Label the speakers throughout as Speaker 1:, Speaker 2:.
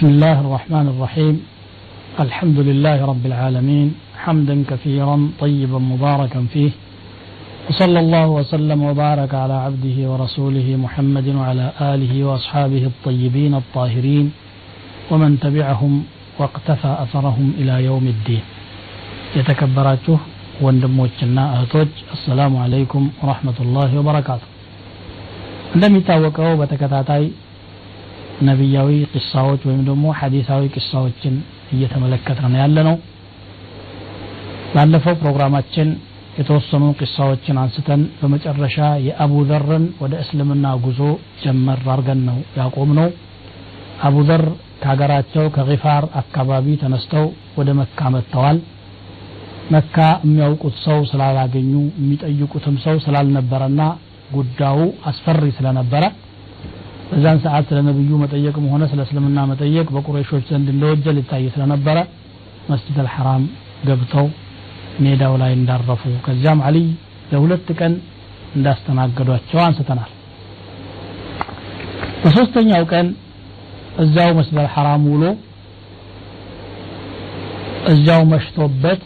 Speaker 1: بسم الله الرحمن الرحيم الحمد لله رب العالمين حمدا كثيرا طيبا مباركا فيه وصلى الله وسلم وبارك على عبده ورسوله محمد وعلى آله وأصحابه الطيبين الطاهرين ومن تبعهم واقتفى أثرهم إلى يوم الدين يتكبراته السلام عليكم ورحمه الله وبركاته لم እንደሚታወቀው በተከታታይ ነቢያዊ ቅሳዎች ወይም ደግሞ ሐዲሳዊ ቅሳዎችን እየተመለከት ነው ያለ ነው ባለፈው ፕሮግራማችን የተወሰኑ ቅሳዎችን አንስተን በመጨረሻ የአቡ ዘርን ወደ እስልምና ጉዞ ጀመር አድርገን ነው ያቆም ነው አቡ ዘር ከሀገራቸው ከፋር አካባቢ ተነስተው ወደ መካ መጥተዋል መካ የሚያውቁት ሰው ስላላገኙ የሚጠይቁትም ሰው ስላልነበረና ጉዳዩ አስፈሪ ስለነበረ በዛን ሰዓት ስለ ነቢዩ መጠየቅም ሆነ ስለ እስልምና መጠየቅ በቁረይሾች ዘንድ እንደወጀል ይታይ ስለነበረ መስጅድ አልሐራም ገብተው ሜዳው ላይ እንዳረፉ ከዚያም አልይ ለሁለት ቀን እንዳስተናገዷቸው አንስተናል በሶስተኛው ቀን እዚያው መስጅድ አልሐራም ውሎ እዚያው መሽቶበት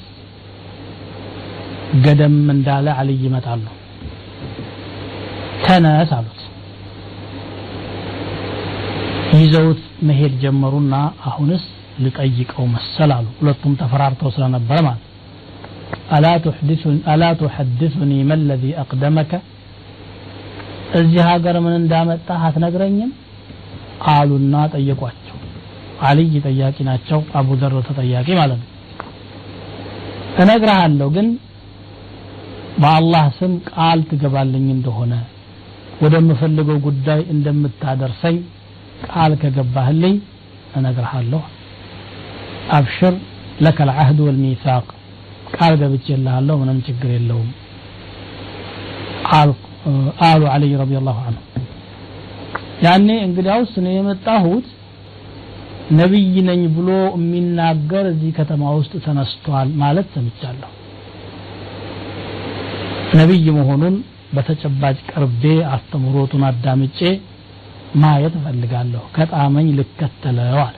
Speaker 1: ገደም እንዳለ አልይ ይመጣሉ ተነስ አሉት ይዘውት መሄድ ጀመሩና አሁንስ ልጠይቀው መሰል አሉ ሁለቱም ተፈራርተው ስለነበረ ማለት አላ ቱሐድሱኒ መለዚ አቅደመከ እዚህ ሀገር ምን እንዳመጣ አትነግረኝም አሉና ጠየቋቸው አልይ ጠያቂ ናቸው አቡ ዘር ተጠያቂ ማለት ነው እነግርሃለሁ ግን በአላህ ስም ቃል ትገባልኝ እንደሆነ ወደምፈልገው ጉዳይ እንደምታደርሰኝ ቃል ከገባህልኝ እነግርሃለሁ አብሽር ለከ ልዓህድ ወልሚሳቅ ቃል ገብቼልሃለሁ ምንም ችግር የለውም አሉ አልይ ረዲየላሁ አንሁ ያኔ እንግዲያውስ ነው የመጣሁት ነብይ ነኝ ብሎ የሚናገር እዚህ ከተማ ውስጥ ተነስቷል ማለት ሰምቻለሁ ነብይ መሆኑን በተጨባጭ ቅርቤ አስተምሮቱን አዳምጬ ማየት እፈልጋለሁ ከጣመኝ ልከተለው አለ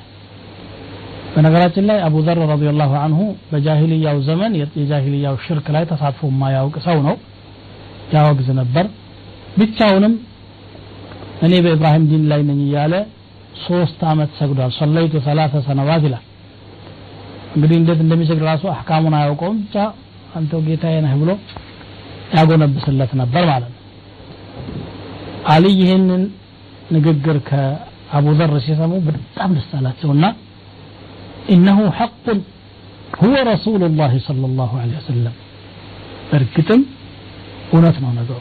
Speaker 1: በነገራችን ላይ አቡ ዘር ረዲየላሁ አንሁ በጃሂልያው ዘመን የጃሂልያው ሽርክ ላይ ተሳትፎ የማያውቅ ሰው ነው ያወግዝ ነበር ብቻውንም እኔ በኢብራሂም ዲን ላይ ነኝ እያለ ሶስት አመት ሰግዷል ሰለይቱ ሰላተ ሰነዋት ይላል እንግዲህ እንዴት እንደሚሰግድ ራሱ አህካሙን አያውቀውም ብቻ አንተ ጌታዬ ነህ ብሎ ያጎነብስለት ነበር ማለት ነው አሊ ይህንን ንግግር ከአቡዘር ሲሰሙ በጣም ደስ አላቸው እና ኢነሁ ሐቁን ሁወ ረሱሉ ላህ ለ ላሁ ወሰለም በእርግጥም እውነት ነው ነገሩ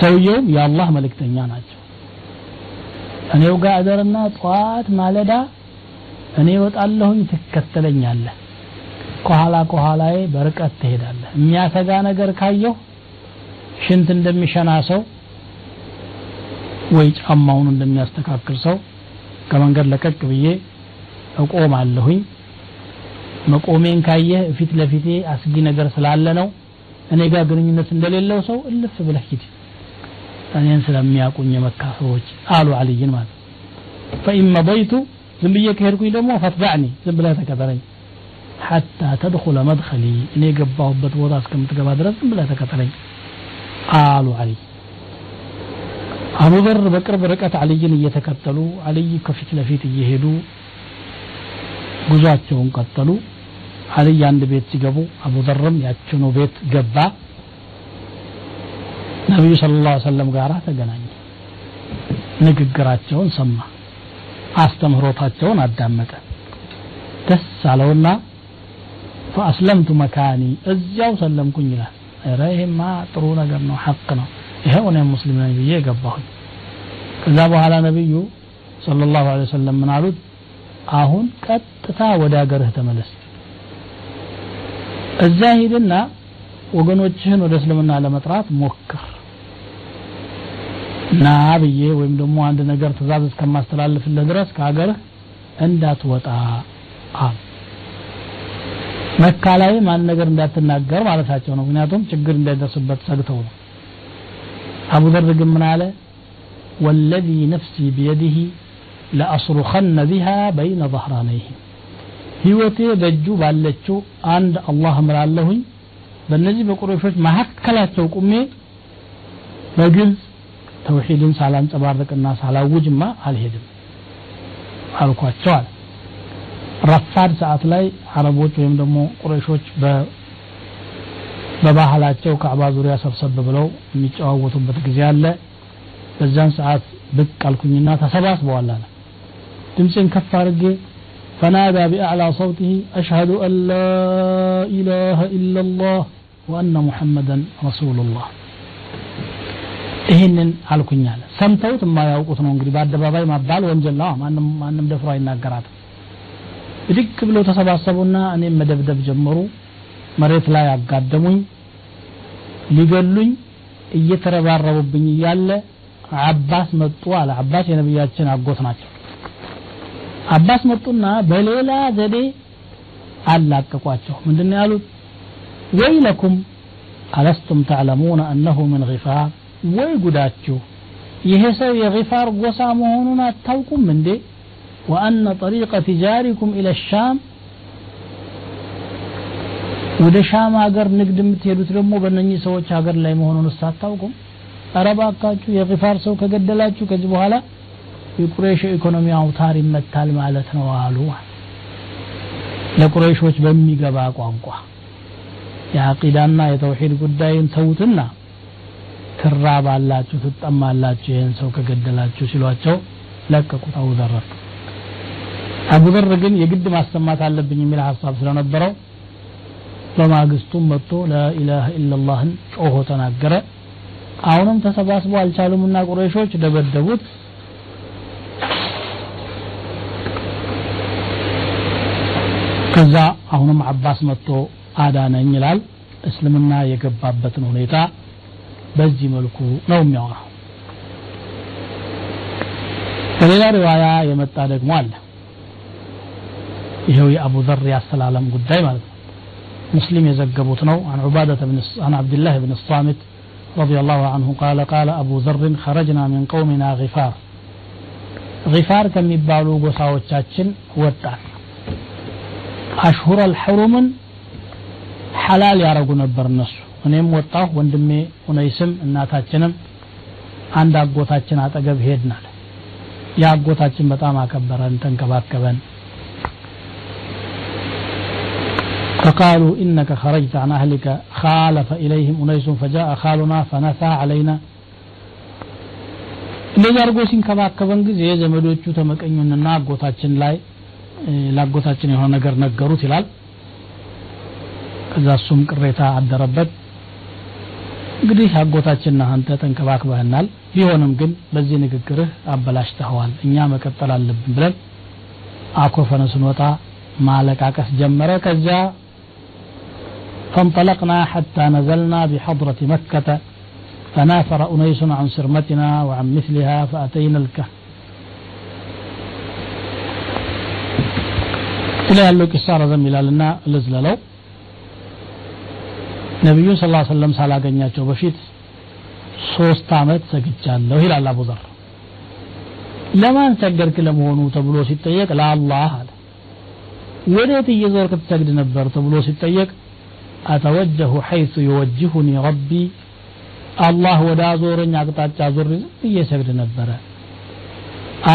Speaker 1: ሰውየውም የአላህ መልእክተኛ ናቸው እኔው ጋር እደርና ጠዋት ማለዳ እኔ ወጣለሁኝ ትከተለኛለህ ከኋላ ከኋላዬ በርቀት ትሄዳለህ የሚያሰጋ ነገር ካየሁ ሽንት እንደሚሸና ሰው ወይ ጫማውን እንደሚያስተካክል ሰው ከመንገድ ለቀቅ ብዬ እቆም አለሁኝ መቆሜን ካየህ ፊት ለፊቴ አስጊ ነገር ስላለ ነው እኔ ጋር ግንኙነት እንደሌለው ሰው እልፍ ብለህ ሂድ እኔን ስለሚያውቁኝ የመካ ሰዎች አሉ አልይን ማለት ፈኢን መضይቱ ዝም ብዬ ከሄድኩኝ ደግሞ ፈትበዕኒ ዝም ብለህ ተከተለኝ ሐታ ተድኹለ መድኸሊ እኔ የገባሁበት ቦታ እስከምትገባ ድረስ ዝም ብለህ ተከተለኝ አሉ አልይ አቡበር በቅርብ ርቀት አልይን እየተከተሉ አልይ ከፊት ለፊት እየሄዱ ጉዟቸውን ቀጠሉ አልይ አንድ ቤት ሲገቡ አቡዘርም ያችኑ ቤት ገባ ነቢዩ ስለ ላ ሰለም ጋር ተገናኘ ንግግራቸውን ሰማ አስተምህሮታቸውን አዳመጠ ደስ አለውና ፈአስለምቱ መካኒ እዚያው ሰለምኩኝ ይላል ረ ይሄማ ጥሩ ነገር ነው ሐቅ ነው ይኸው እኔም ሙስሊም ነኝ ብዬ የገባሁኝ ከዛ በኋላ ነቢዩ صلى الله عليه وسلم من አሁን ቀጥታ ወደ ሀገርህ ተመለስ እዛ ሂድና ወገኖችህን ወደ እስልምና ለመጥራት ሞክር ና ብዬ ወይም ደግሞ አንድ ነገር ትእዛዝ እስከማስተላልፍልህ ድረስ ከሀገርህ እንዳትወጣ አሉ መካ ላይ ማን ነገር እንዳትናገር ማለታቸው ነው ምክንያቱም ችግር እንዳይደርስበት ሰግተው ነው አቡ ዘር ግን ምን አለ ወለዚ ነፍሲ ቢየዲህ ለአስሩኸነ ቢሃ በይነ ظهራነይህም ህይወቴ በእጁ ባለችው አንድ አላህ ምላለሁኝ በእነዚህ በቁረሾች መካከላቸው ቁሜ በግልጽ ተውሂድን ሳላንጸባርቅና ሳላውጅማ አልሄድም አልኳቸዋል ረፋድ ሰዓት ላይ አረቦች ወይም ደግሞ ቁረሾች በባህላቸው ከአባ ዙሪያ ሰብሰብ ብለው የሚጨዋወቱበት ጊዜ አለ በዛን ሰዓት ብቅ አልኩኝና ተሰባስበዋል አለ ድምፅን ከፍ አድርጌ ፈናዳ ቢአዕላ ሰውቲህ አሽሀዱ አን ላ ኢላሃ ኢላ ላህ ወአነ ሙሐመደን ረሱሉላህ ይህንን አልኩኛል ሰምተውት የማያውቁት ነው እንግዲህ በአደባባይ ማባል ወንጀል ነው ማንም ማንም ደፍሮ አይናገራትም ብድግ ብለው ተሰባሰቡና እኔም መደብደብ ጀመሩ መሬት ላይ አጋደሙኝ ሊገሉኝ እየተረባረቡብኝ እያለ አባስ መጡ አለ አባስ የነቢያችን አጎት ናቸው አባስ መጡና በሌላ ዘዴ አላቀቋቸው ምንድነው ያሉት ወይለኩም አለስቱም ተዕለሙነ አነሁ ምን ፋር ወይ ጉዳችሁ ይሄ ሰው የፋር ጎሳ መሆኑን አታውቁም እንዴ ወአነ ጠሪቀ ትጃሪኩም ኢለ ሻም ወደ ሻም ሀገር ንግድ የምትሄዱት ደግሞ በእነኚህ ሰዎች ሀገር ላይ መሆኑን እሳ አታውቁም እባካችሁ ሰው ከገደላችሁ ከዚህ በኋላ የቁረይሽ ኢኮኖሚ አውታር ይመታል ማለት ነው አሉ ለቁረይሾች በሚገባ ቋንቋ የአቂዳና የተውሂድ ጉዳይን ተውትና ትራባላችሁ ትጠማላችሁ ይህን ሰው ከገደላችሁ ሲሏቸው ለቀቁት አቡዘር አቡዘር ግን የግድ ማሰማት አለብኝ የሚል ሀሳብ ስለነበረው በማግስቱም መጥቶ ላኢላህ ኢላላህን ጮሆ ተናገረ አሁንም ተሰባስቦ አልቻሉምና ቁረይሾች ደበደቡት ከዛ አሁንም አባስ መጥቶ አዳነኝ ይላል እስልምና የገባበትን ሁኔታ በዚህ መልኩ ነው የሚያወራው በሌላ ሪዋያ የመጣ ደግሞ አለ ይኸው የአቡ ዘር ያስተላለም ጉዳይ ማለት ነው مسلم يزقبوت نو عن عبادة بن عن عبد الله بن الصامت رضي الله عنه قال قال أبو ذر خرجنا من قومنا غفار غፋር ከሚባሉ ጎሳዎቻችን ወጣን አሽሁረል ሐሩምን ሐላል ያረጉ ነበር እነሱ እኔም ወጣሁ ወንድሜ ኡነይስም እናታችንም አንድ አጎታችን አጠገብ ሄድናል የአጎታችን በጣም አከበረን ተንከባከበን فقالوا إنك خرجت عن أهلك خالف إليهم أنيس فجاء خالنا فنثى علينا እንደዛ አድርጎ ሲንከባከበን ጊዜ ዘመዶቹ ተመቀኙንና አጎታችን ላይ ለአጎታችን የሆነ ነገር ነገሩት ይላል ከዛ እሱም ቅሬታ አደረበት እንግዲህ አጎታችንና አንተ ተንከባክበህናል ቢሆንም ግን በዚህ ንግግርህ አበላሽተኸዋል እኛ መቀጠል አለብን ብለን አኮፈነ ስንወጣ ማለቃቀስ ጀመረ ከዚያ فانطلقنا حتى نزلنا بحضرة مكة فنافر أنيس عن سرمتنا وعن مثلها فأتينا الكهف إلى أن اللوك السارة ذنبلا لنا لزل لو نبي صلى الله عليه وسلم صلى الله عليه وسلم سالا قنيا بفيت ሶስት አመት ሰግጃለሁ ይላል አቡዘር ለማን ሰገድክ ለመሆኑ ተብሎ ሲጠየቅ ለአላህ አለ ወዴት እየዞርክ ትሰግድ ነበር ተብሎ ሲጠየቅ አተወጀሁ ሐይሱ ይወጅሁኒ ረቢ አላህ ወደ አዞረኝ አቅጣጫ ዞር ብዬ እየሰግድ ነበረ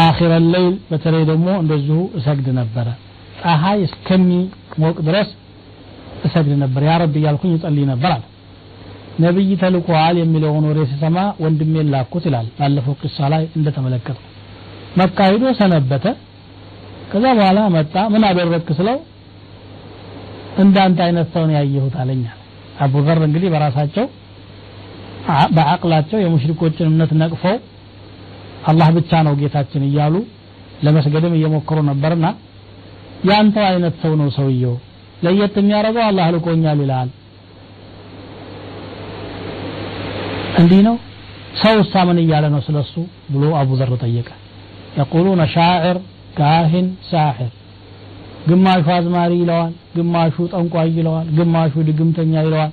Speaker 1: አኺረ ለይል በተለይ ደግሞ እንደዚሁ እሰግድ ነበረ ፀሐይ እስከሚሞቅ ድረስ እሰግድ ነበር ያ ረቢ እያልኩኝ እጸልይ ነበር አለ ነቢይ ተልኮዋል የሚለውን ወሬ ሲሰማ ወንድሜን ላኩት ይላል ባለፈው ቅሳ ላይ እንደተመለከተው መካሂዶ ሰነበተ ከዛ በኋላ መጣ ምን አደረግክ ስለው እንዳንተ አይነት ሰውን ያየሁት አለኛል አቡዘር እንግዲህ በራሳቸው በአቅላቸው የሙሽሪኮችን እምነት ነቅፈው አላህ ብቻ ነው ጌታችን እያሉ ለመስገድም እየሞከሩ ነበርና ያንተው አይነት ሰው ነው ሰውየው ለየት የሚያደርገው አላህ ልቆኛል ይላል እንዲህ ነው ሰው እሳ ምን እያለ ነው ስለሱ ብሎ አቡ ዘር ጠየቀ የቁሉነ ሻዕር ካህን ሳሕር ግማሹ አዝማሪ ይለዋል ግማሹ ጠንቋይ ይለዋል ግማሹ ድግምተኛ ይለዋል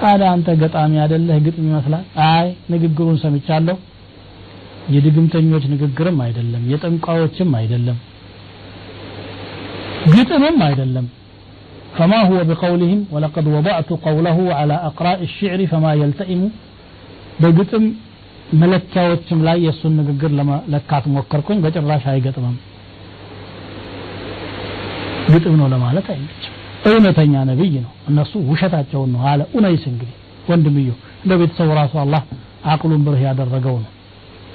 Speaker 1: ታዲያ አንተ ገጣሚ አይደለህ ግጥም ይመስላል አይ ንግግሩን ሰምቻለሁ የድግምተኞች ንግግርም አይደለም የጠንቋዮችም አይደለም ግጥምም አይደለም فما هو بقولهم ولقد وضعت قوله على أقراء الشعر فما يلتئم بقتم መለኪያዎችም ላይ የእሱን ንግግር ለካት ሞከርኩኝ በጭራሽ አይገጥምም ግጥም ነው ለማለት አይመችም። እውነተኛ ነብይ ነው። እነሱ ውሸታቸውን ነው አለ ኡነይስ። እንግዲህ ወንድምዮ እንደ ቤተሰቡ ራሱ አላህ አቅሉን ብርህ ያደረገው ነው።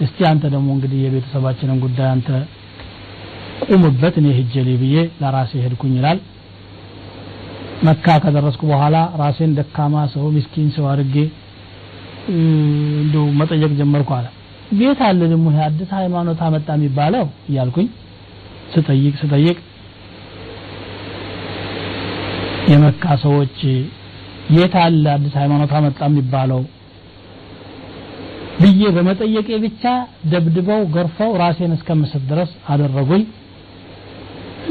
Speaker 1: እስቲ አንተ ደግሞ እንግዲህ የቤተሰባችንን ጉዳይ አንተ ቁምበት፣ እኔ ህጀሌ ብዬ ለራሴ ሄድኩኝ ይላል። መካ ከደረስኩ በኋላ ራሴን ደካማ ሰው፣ ምስኪን ሰው አድርጌ እንደው መጠየቅ ጀመርኩ አለ። ቤት አለ ደግሞ አዲስ ሃይማኖት አመጣ የሚባለው እያልኩኝ ስጠይቅ ስጠይቅ የመካ ሰዎች የት አለ አዲስ ሃይማኖት አመጣ የሚባለው ብዬ በመጠየቄ ብቻ ደብድበው ገርፈው ራሴን እስከምስት ድረስ አደረጉኝ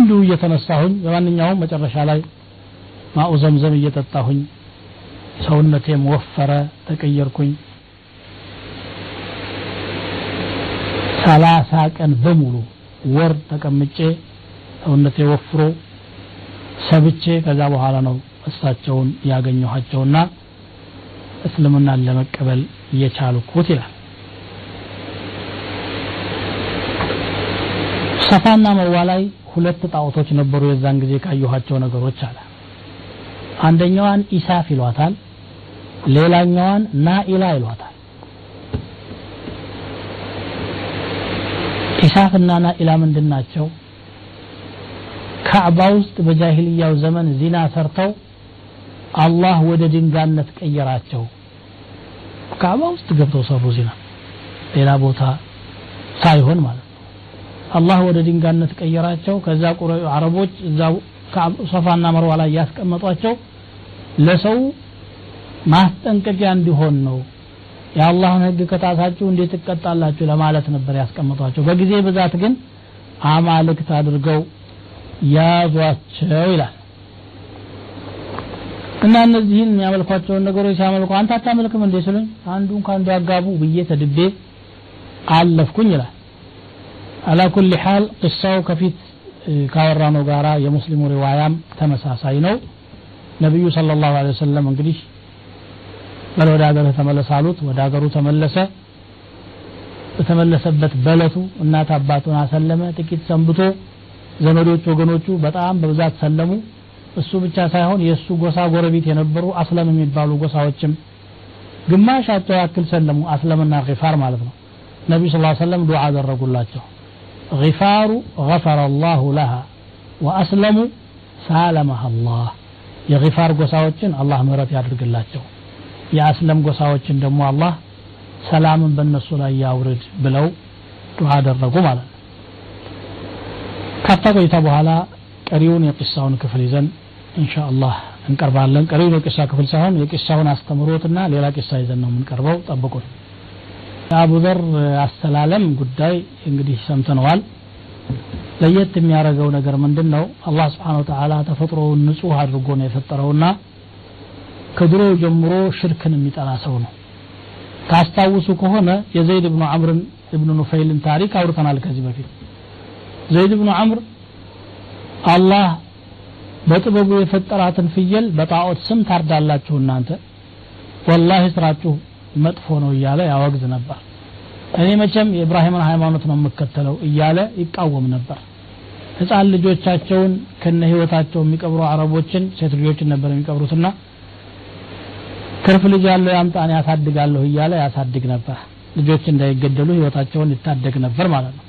Speaker 1: እንዲሁ እየተነሳሁኝ በማንኛውም መጨረሻ ላይ ማኡ ዘምዘም እየጠጣሁኝ ሰውነቴም ወፈረ ተቀየርኩኝ ሰላሳ ቀን በሙሉ ወር ተቀምጬ ሰውነቴ ወፍሮ ሰብቼ ከዛ በኋላ ነው እሳቸውን ያገኘኋቸውና እስልምናን ለመቀበል የቻልኩት ይላል ሰፋና መርዋ ላይ ሁለት ጣዖቶች ነበሩ የዛን ጊዜ ካየኋቸው ነገሮች አለ አንደኛዋን ኢሳፍ ይሏታል ሌላኛዋን ናኢላ ይሏታል ኢሳፍና ናኢላ ምንድን ናቸው ካዕባ ውስጥ በጃሂልያው ዘመን ዚና ሰርተው አላህ ወደ ድንጋነት ቀየራቸው ካዕባ ውስጥ ገብተው ሰሩ ዚና ሌላ ቦታ ሳይሆን ማለት ነው አላህ ወደ ድንጋነት ቀየራቸው ከዛ አረቦች እዛ ሶፋና መርዋ ላይ ያስቀመጧቸው ለሰው ማስጠንቀቂያ እንዲሆን ነው የአላህን ህግ ከታሳችሁ እንዴት ትቀጣላችሁ ለማለት ነበር ያስቀምጧቸው በጊዜ ብዛት ግን አማልክት አድርገው ያዟቸው ይላል እና እነዚህን የሚያመልኳቸውን ነገሮች ሲያመልኩ አንተ አታመልክም እንዴ ስሉኝ አንዱን ከአንዱ ያጋቡ ብዬ ተድቤ አለፍኩኝ ይላል አላ ኩል ሓል ቅሳው ከፊት ካወራነው ጋራ የሙስሊሙ ሪዋያም ተመሳሳይ ነው ነቢዩ صلى الله عليه وسلم እንግዲህ ወደ ሀገርህ ተመለስ አሉት ወደ ሀገሩ ተመለሰ በተመለሰበት በለቱ እናት አባቱን አሰለመ ጥቂት ሰንብቶ ዘመዶች ወገኖቹ በጣም በብዛት ሰለሙ እሱ ብቻ ሳይሆን የእሱ ጎሳ ጎረቤት የነበሩ አስለም የሚባሉ ጎሳዎችም ግማሻቸው ያክል ሰለሙ አስለምና ፋር ማለት ነው ነቢ ስ ሰለም ዱዓ አደረጉላቸው ፋሩ ገፈረ ላሁ ለሃ ወአስለሙ ሳለመህ አላህ የፋር ጎሳዎችን አላህ ምህረት ያድርግላቸው የአስለም ጎሳዎችን ደግሞ አላህ ሰላምን በእነሱ ላይ ያውርድ ብለው ዱዓ አደረጉ ማለት ነው ካፍታ ቆይታ በኋላ ቀሪውን የቂሳውን ክፍል ይዘን እንሻ አላህ እንቀርባለን ቀሪውን የቂሳ ክፍል ሳይሆን የቂሳውን አስተምሮትና ሌላ ቂሳ ይዘን ነው የምንቀርበው ጠብቁን የአቡዘር አስተላለም ጉዳይ እንግዲህ ሰምተነዋል ለየት የሚያደርገው ነገር ምንድን ነው አላህ ስብሓን ተላ ተፈጥሮውን ንጹህ አድርጎ ነው የፈጠረውና ከድሮ ጀምሮ ሽርክን የሚጠላ ሰው ነው ታስታውሱ ከሆነ የዘይድ እብኑ አምርን እብኑ ኑፈይልን ታሪክ አውርተናል ከዚህ በፊት ዘይድ ብኑ አምር አላህ በጥበቡ የፈጠራትን ፍየል በጣዖት ስም ታርዳላችሁ እናንተ ወላሂ ስራችሁ መጥፎ ነው እያለ ያወግዝ ነበር እኔ መቼም የኢብራሂምን ሃይማኖት ነው የምከተለው እያለ ይቃወም ነበር ህፃን ልጆቻቸውን ከነ ህይወታቸው የሚቀብሩ አረቦችን ሴት ልጆችን ነበር የሚቀብሩትና ትርፍ ልጅ ያለው ያምጣን ያሳድጋለሁ እያለ ያሳድግ ነበር ልጆች እንዳይገደሉ ህይወታቸውን ይታደግ ነበር ማለት ነው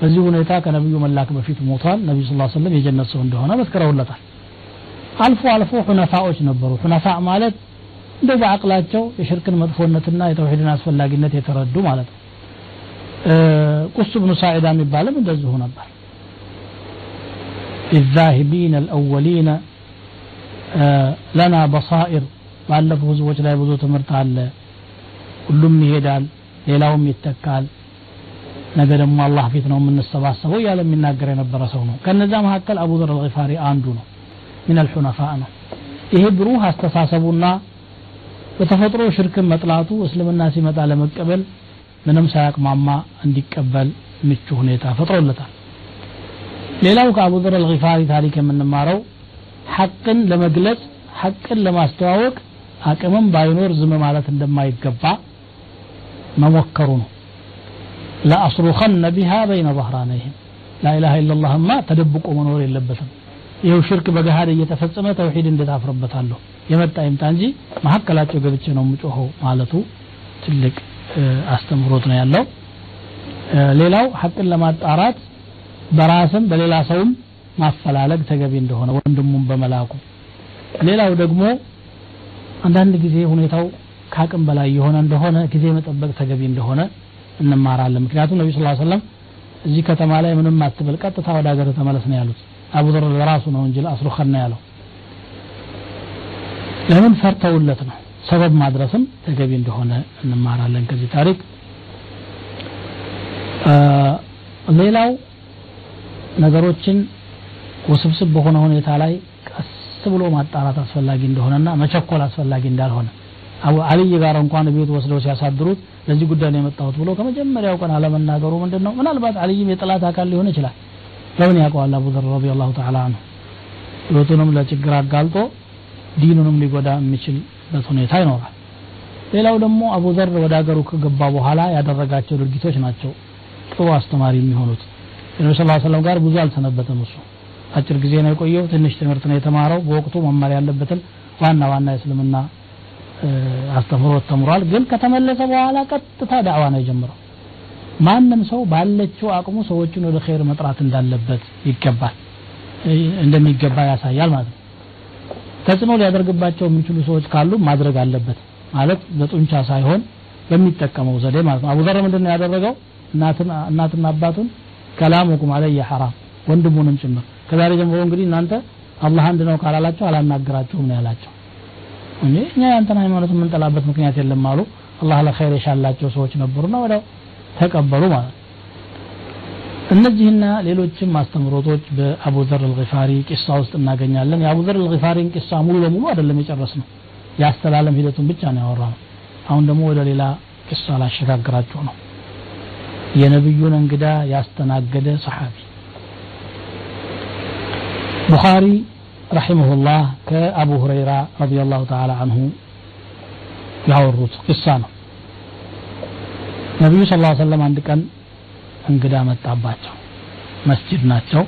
Speaker 1: በዚህ ሁኔታ ከነብዩ መላክ በፊት ሞቷል ነብዩ ስ ስለም የጀነት ሰው እንደሆነ መስከረውለታል አልፎ አልፎ ሁነፋዎች ነበሩ ሁነፋ ማለት እንደ በአቅላቸው የሽርክን መጥፎነትና የተውሂድን አስፈላጊነት የተረዱ ማለት ነው ቁስ ብኑ ሳዒዳ የሚባልም እንደዚሁ ነበር الذاهبين الأولين ለና በሳኢር ባለፉ ህዝቦች ላይ ብዙ ትምህርት አለ ሁሉም ይሄዳል ሌላውም ይተካል ነገ ደግሞ አላህ ፊት ነው የምንሰባሰበው ያለ የሚናገር የነበረ ሰው ነው ከነዛ መካከል ዘር አልፋሪ አንዱ ነው ምን አልሑነፋ ነው ይሄ ብሩህ አስተሳሰቡና በተፈጥሮ ሽርክን መጥላቱ እስልምና ሲመጣ ለመቀበል ምንም ሳያቅማማ እንዲቀበል ምቹ ሁኔታ ፈጥሮለታል ሌላው ዘር አልፋሪ ታሪክ የምንማረው ሐቅን ለመግለጽ ሐቅን ለማስተዋወቅ አቅምም ባይኖር ዝም ማለት እንደማይገባ መሞከሩ ነው ለአስሩኸነ ቢሃ በይነ ባህራነይህም ላኢላሃ ኢላላህማ ተደብቆ መኖር የለበትም ይኸው ሽርክ በገሃድ እየተፈጸመ ተውሂድ እንዴት አፍርበታለሁ የመጣ ይምጣ እንጂ መሀከላቸው ገብቼ ነው የምጮኸው ማለቱ ትልቅ አስተምሮት ነው ያለው ሌላው ሀቅን ለማጣራት በራስም በሌላ ሰውም ማፈላለግ ተገቢ እንደሆነ ወንድሙን በመላኩ ሌላው ደግሞ አንዳንድ ጊዜ ሁኔታው ከአቅም በላይ የሆነ እንደሆነ ጊዜ መጠበቅ ተገቢ እንደሆነ እንማራለን ምክንያቱም ነቢ ስላ ሰለም እዚህ ከተማ ላይ ምንም አትብል ቀጥታ ወደ ሀገር ተመለስ ነው ያሉት ዘር ለራሱ ነው እንጂ አስሩኸና ያለው ለምን ፈርተውለት ነው ሰበብ ማድረስም ተገቢ እንደሆነ እንማራለን ከዚህ ታሪክ ሌላው ነገሮችን ውስብስብ በሆነ ሁኔታ ላይ ቀስ ብሎ ማጣራት አስፈላጊ እንደሆነና መቸኮል አስፈላጊ እንዳልሆነ አብይ ጋር እንኳን ቤት ወስደው ሲያሳድሩት ለዚህ ጉዳይ ነው የመጣሁት ብሎ ከመጀመሪያው ቀን አለመናገሩ ምንድን ነው ምናልባት አልይም የጥላት አካል ሊሆን ይችላል ለምን ያውቀዋል አቡዘር ረዲየላሁ ተዓላ አንሁ ህይወቱንም ለችግር አጋልጦ ዲኑንም ሊጎዳ የሚችልበት ሁኔታ ይኖራል ሌላው ደግሞ አቡ ዘር ወደ ሀገሩ ከገባ በኋላ ያደረጋቸው ድርጊቶች ናቸው ጥሩ አስተማሪ የሚሆኑት ነቢ ስ ሰለም ጋር ብዙ አልሰነበተም እሱ አጭር ጊዜ ነው የቆየው ትንሽ ትምህርት ነው የተማረው በወቅቱ መማር ያለበትን ዋና ዋና የእስልምና አስተምሮት ተምሯል ግን ከተመለሰ በኋላ ቀጥታ ዳዕዋ ነው የጀመረው ማንም ሰው ባለችው አቅሙ ሰዎችን ወደ ኸይር መጥራት እንዳለበት ይገባል እንደሚገባ ያሳያል ማለት ነው ተጽዕኖ ሊያደርግባቸው የሚችሉ ሰዎች ካሉ ማድረግ አለበት ማለት በጡንቻ ሳይሆን በሚጠቀመው ዘዴ ማለት ነው አቡዘር ምንድን ነው ያደረገው እናትና አባቱን ከላሙኩም አለየ ሐራም ወንድሙንም ጭምር ከዛሬ ጀምሮ እንግዲህ እናንተ አላህ አንድ ነው ካላላቸው አላናግራችሁም ነው ያላቸው እኔ እኛ ያንተን ሃይማኖት የምንጠላበት ምክንያት የለም አሉ አላህ ለኸይር የሻላቸው ሰዎች ነበሩና ወዲያው ተቀበሉ ማለት እነዚህና ሌሎችም አስተምሮቶች ዘር አልፋሪ ቂሷ ውስጥ እናገኛለን ዘር አልፋሪን ቂሳ ሙሉ ለሙሉ አይደለም የጨረስ ነው የአስተላለም ሂደቱን ብቻ ነው ያወራ ነው አሁን ደግሞ ወደ ሌላ ቂሷ ላሸጋግራቸው ነው የነብዩን እንግዳ ያስተናገደ ሰሓቢ ቡኻሪ ረሒመሁላህ ከአቡ ሁረይራ ረዲየላሁ ተዓላ አንሁ ያወሩት ቅሳ ነው ነቢዩ ስለ ሰለም አንድ ቀን እንግዳ መጣባቸው መስጅድ ናቸው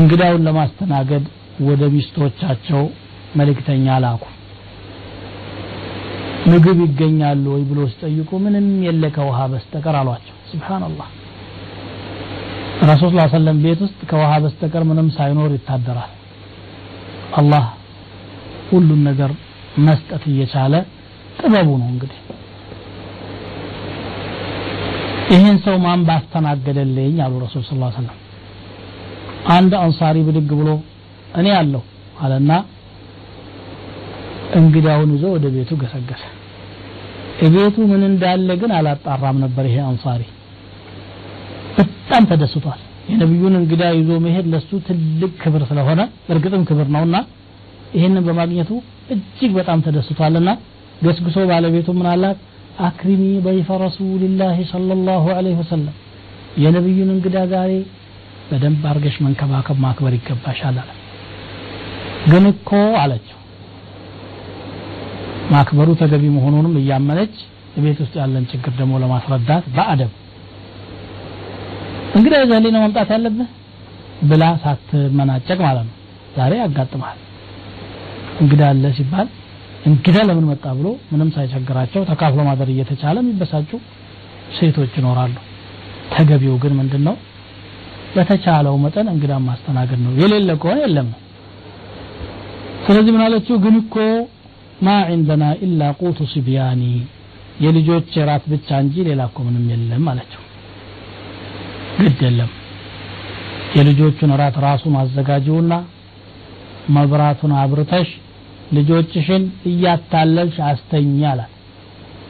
Speaker 1: እንግዳውን ለማስተናገድ ወደ ሚስቶቻቸው መልእክተኛ ላኩ ምግብ ይገኛሉ ወይ ብሎ ሲጠይቁ ምንም የለ ከውሃ በስተቀር አሏቸው ስብሓናላህ ረሱል ስ ሰለም ቤት ውስጥ ከውሃ በስተቀር ምንም ሳይኖር ይታደራል አላህ ሁሉን ነገር መስጠት እየቻለ ጥበቡ ነው እንግዲህ ይህን ሰው ማን ባስተናገደልኝ አሉ ረሱል ስ ሰለም አንድ አንሳሪ ብድግ ብሎ እኔ አለሁ አለና እንግዳውን ይዞ ወደ ቤቱ ገሰገሰ ቤቱ ምን እንዳለ ግን አላጣራም ነበር ይሄ አንሳሪ በጣም ተደስቷል የነብዩን እንግዳ ይዞ መሄድ ለሱ ትልቅ ክብር ስለሆነ እርግጥም ክብር ነውና ይህንን በማግኘቱ እጅግ በጣም ተደስቷልና ገስግሶ ባለቤቱ ምን አላት አክሪሚ በይፈ ረሱልላህ ሰለላሁ ዐለይሂ ወሰለም የነብዩን እንግዳ ዛሬ በደንብ አርገሽ መንከባከብ ማክበር ይገባሻል አለ ግን እኮ አለችው ማክበሩ ተገቢ መሆኑንም እያመነች ቤት ውስጥ ያለን ችግር ደግሞ ለማስረዳት በአደብ እንግዲህ ነው መምጣት ያለብህ ብላ ሳትመናጨቅ ማለት ነው ዛሬ ያጋጥማል እንግዳ አለ ሲባል እንግዳ ለምን መጣ ብሎ ምንም ሳይቸግራቸው ተካፍሎ ማደር እየተቻለ የሚበሳጩ ሴቶች ይኖራሉ ተገቢው ግን ምንድን ነው በተቻለው መጠን እንግዳ ማስተናገድ ነው የሌለ ከሆነ የለም ነው ስለዚህ ምን አለችው ግን እኮ ማ ዒንደና ኢላ ቁቱ ሲቢያኒ የልጆች ራት ብቻ እንጂ ሌላ እኮ ምንም የለም አለችው ግድ የለም የልጆቹን ራት ራሱ ማዘጋጀውና መብራቱን አብርተሽ ልጆችሽን እያታለልሽ አስተኛ አላት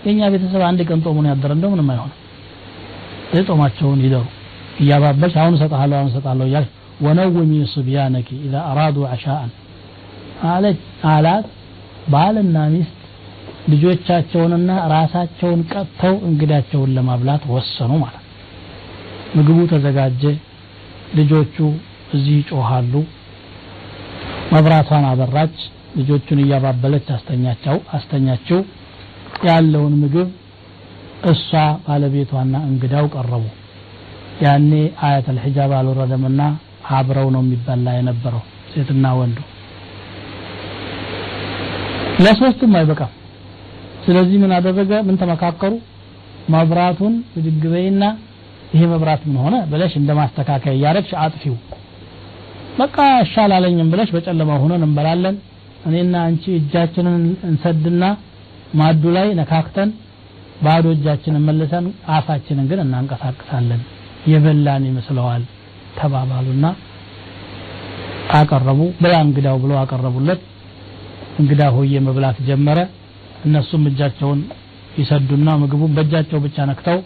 Speaker 1: የኛ ቤተሰብ አንድ ቀን ጦሙን ያደረ እንደው ምንም አይሆንም የጾማቸውን ይደሩ እያባበሽ አሁን እሰጥሃለሁ አሁን እሰጥሃለሁ እያልሽ ወነውሚ ስብያነኪ ኢዛ አራዱ አሻአን አለች አላት ባልና ሚስት ልጆቻቸውንና ራሳቸውን ቀጥተው እንግዳቸውን ለማብላት ወሰኑ ማለት ምግቡ ተዘጋጀ ልጆቹ እዚህ ይጮሃሉ መብራቷን አበራች ልጆቹን እያባበለች አስተኛቸው አስተኛቸው ያለውን ምግብ እሷ ባለቤቷና እንግዳው ቀረቡ ያኔ አያተል ሒጃብ አልወረደምና አብረው ነው የሚበላ የነበረው ሴትና ወንዱ ለሶስቱም አይበቃም ስለዚህ ምን አደረገ ምን ተመካከሩ መብራቱን ብድግ ይሄ ምን ሆነ ብለሽ እንደማስተካከያ ማስተካከያ እያረግሽ አጥፊው በቃ ሻላለኝም ብለሽ በጨለማ ሆነን እንበላለን እኔና አንቺ እጃችንን እንሰድና ማዱ ላይ ነካክተን ባዶ እጃችንን መልሰን አፋችንን ግን እናንቀሳቅሳለን የበላን ይመስለዋል ተባባሉና አቀረቡ ብላ እንግዳው ብሎ አቀረቡለት እንግዳ ሆዬ መብላት ጀመረ እነሱም እጃቸውን ይሰዱና ምግቡን በእጃቸው ብቻ ነክተው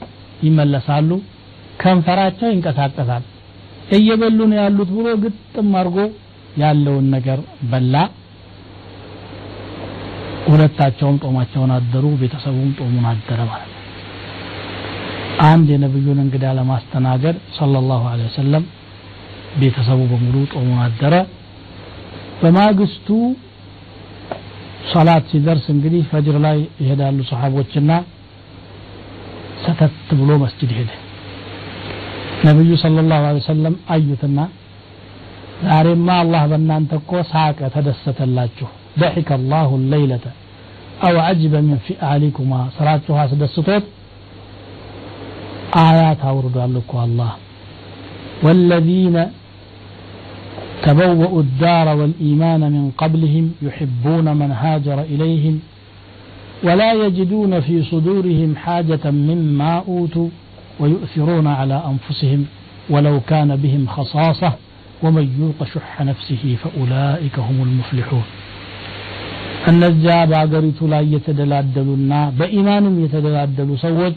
Speaker 1: ይመለሳሉ ከንፈራቸው ይንቀሳቀሳል እየበሉ ነው ያሉት ብሎ ግጥም አርጎ ያለውን ነገር በላ ሁለታቸውም ጦማቸውን አደሩ ቤተሰቡም ጦሙን አደረ ማለት ነው አንድ የነብዩን እንግዳ ለማስተናገድ ሰለላሁ ዐለይሂ ወሰለም ቤተሰቡ በሙሉ ጦሙን አደረ በማግስቱ ሰላት ሲደርስ እንግዲህ ፈጅር ላይ ይሄዳሉ ሰሃቦችና ሰተት ብሎ መስጅድ ሄደ ነቢዩ صለ ላሁ ለ ሰለም አዩትና ዛሬማ አላህ በእናንተ እኮ ሳቀ ተደሰተላችሁ ደሒከ አላሁ ለይለተ አው አጅበ ምን ፊአሊኩማ ስራችሁ አስደስቶት አያት አውርዷል እኮ አላህ ወለዚነ تبوأوا الدار والإيمان من قبلهم يحبون من هاجر إليهم ولا يجدون في صدورهم حاجة مما أوتوا ويؤثرون على أنفسهم ولو كان بهم خصاصة ومن يوق شح نفسه فأولئك هم المفلحون النجار بعقر لا يتدلدل النا بإيمان يتدلدل صوت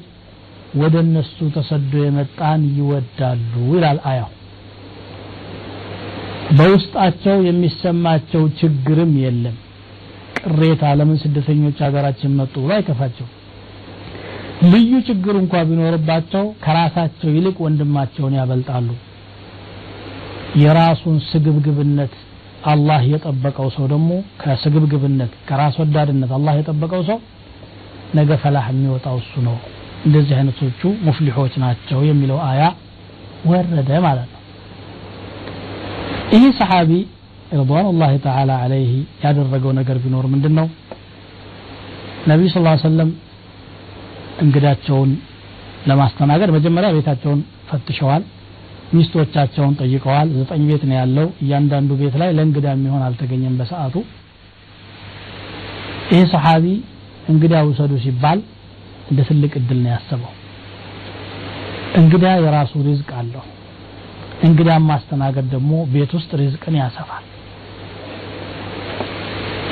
Speaker 1: ودن السو تصد يمتان يودال ولا الآية بوست أتشو يمسما أتشو تشقرم يلم ريت على من سدسين يوچا غرات يمتو لا يكفاتشو ልዩ ችግር እንኳ ቢኖርባቸው ከራሳቸው ይልቅ ወንድማቸውን ያበልጣሉ የራሱን ስግብግብነት አላህ የጠበቀው ሰው ደግሞ ከስግብግብነት ከራስ ወዳድነት አላህ የጠበቀው ሰው ነገ ፈላህ የሚወጣው እሱ ነው እንደዚህ አይነቶቹ ሙፍሊሆች ናቸው የሚለው አያ ወረደ ማለት ነው ይህ ሰሓቢ رضوان الله تعالى عليه ያደረገው ነገር ቢኖር ምንድን ነው ነቢይ ስ ሰለም እንግዳቸውን ለማስተናገድ መጀመሪያ ቤታቸውን ፈትሸዋል ሚስቶቻቸውን ጠይቀዋል ዘጠኝ ቤት ነው ያለው እያንዳንዱ ቤት ላይ ለእንግዳ የሚሆን አልተገኘም በሰዓቱ ይህ ሰሓቢ እንግዳ ውሰዱ ሲባል እንደ ትልቅ እድል ነው ያሰበው እንግዳ የራሱ ሪዝቅ አለው እንግዳ ማስተናገድ ደግሞ ቤት ውስጥ ሪዝቅን ያሰፋል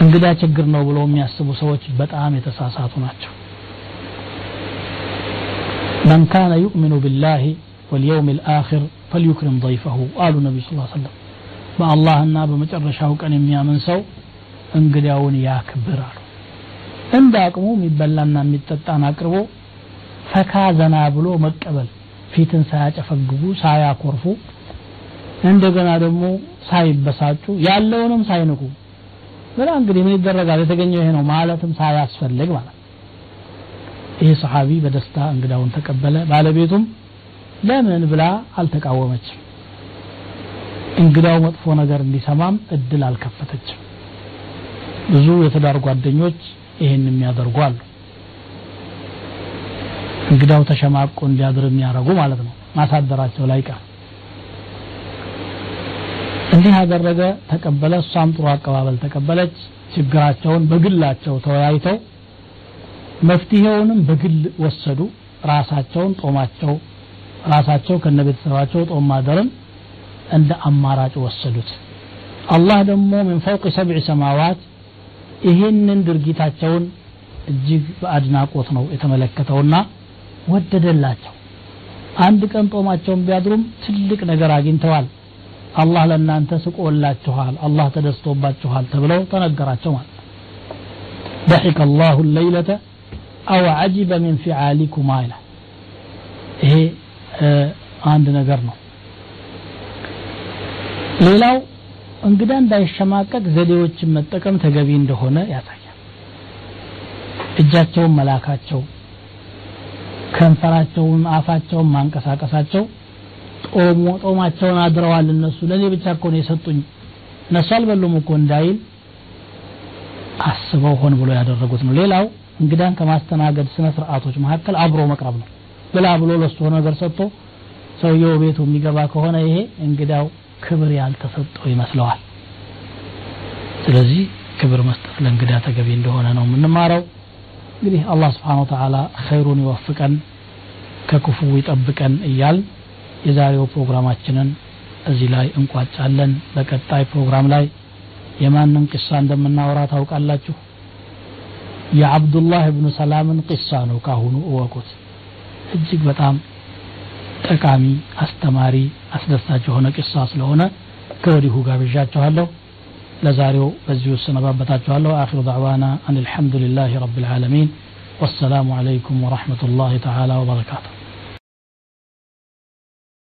Speaker 1: እንግዳ ችግር ነው ብለው የሚያስቡ ሰዎች በጣም የተሳሳቱ ናቸው من كان يؤمن بالله واليوم الآخر فليكرم ضيفه قالوا النبي صلى الله عليه وسلم በአላህና በመጨረሻው ቀን የሚያምን ሰው እንግዳውን ያክብር አሉ እንደ አቅሙ የሚበላና የሚጠጣን አቅርቦ ፈካ ዘና ብሎ መቀበል ፊትን ሳያጨፈግቡ ሳያኮርፉ እንደገና ደግሞ ሳይበሳጩ ያለውንም ሳይንቁ ብላ እንግዲህ ምን ይደረጋል የተገኘው ይሄ ነው ማለትም ሳያስፈልግ ማለት ይህ ሰሓቢ በደስታ እንግዳውን ተቀበለ ባለቤቱም ለምን ብላ አልተቃወመችም እንግዳው መጥፎ ነገር እንዲሰማም እድል አልከፈተችም ብዙ የትዳር ጓደኞች ይህን የሚያደርጉ አሉ እንግዳው ተሸማቆ እንዲያድር የሚያደርጉ ማለት ነው ማሳደራቸው ላይ ቃል እንዲህ ያደረገ ተቀበለ እሷም ጥሩ አቀባበል ተቀበለች ችግራቸውን በግላቸው ተወያይተው መፍትሄውንም በግል ወሰዱ ራሳቸውን ጦማቸው ራሳቸው ከነ ቤተሰባቸው ጦም ማደርን እንደ አማራጭ ወሰዱት አላህ ደግሞ ምን ፈውቅ ሰብዕ ሰማዋት ይህንን ድርጊታቸውን እጅግ በአድናቆት ነው የተመለከተውና ወደደላቸው አንድ ቀን ጦማቸውን ቢያድሩም ትልቅ ነገር አግኝተዋል አላህ ለእናንተ ስቆላችኋል አላህ ተደስቶባችኋል ተብለው ተነገራቸው ማለት ضحك الله الليله አው አጂበ ሚን ፊዓሊኩማ ይላል ይሄ አንድ ነገር ነው ሌላው እንግዳ እንዳይሸማቀቅ ዘዴዎችን መጠቀም ተገቢ እንደሆነ ያሳያል እጃቸውን መላካቸው ከንፈራቸውን አፋቸውን ማንቀሳቀሳቸው ጦሙ ጦማቸውን አድረዋል እነሱ ለእኔ ብቻ እኮ ነው የሰጡኝ እነሱ አልበሉም እኮ እንዳይል አስበው ሆን ብሎ ያደረጉት ነው ሌላው እንግዳን ከማስተናገድ ስነ ስርዓቶች መካከል አብሮ መቅረብ ነው ብላ ብሎ ለሱ ነገር ሰጥቶ ሰውየው ቤቱ የሚገባ ከሆነ ይሄ እንግዳው ክብር ያልተሰጠው ይመስለዋል ስለዚህ ክብር መስጠት ለእንግዳ ተገቢ እንደሆነ ነው የምንማረው እንግዲህ አላህ ስብሓን ወተላ ኸይሩን ይወፍቀን ከክፉ ይጠብቀን እያል የዛሬው ፕሮግራማችንን እዚህ ላይ እንቋጫለን በቀጣይ ፕሮግራም ላይ የማንን ቅሳ እንደምናወራ ታውቃላችሁ የአብዱላህ እብኑ ሰላምን ቂሳ ነው ካሁኑ እወቁት እጅግ በጣም ጠቃሚ አስተማሪ አስደሳች የሆነ ቂሳ ስለሆነ ከወዲሁ ጋብዣችኋለሁ ለዛሬው በዚሁ እሰነባበታችኋለሁ አኪሩ ዳዕዋና አን ልሐምዱ ልላህ ረብ ልዓለሚን والسلام عليكم ورحمة الله تعالى وبركاته